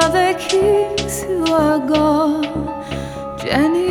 the kings who are gone, Jenny.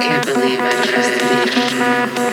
Can't believe I trusted you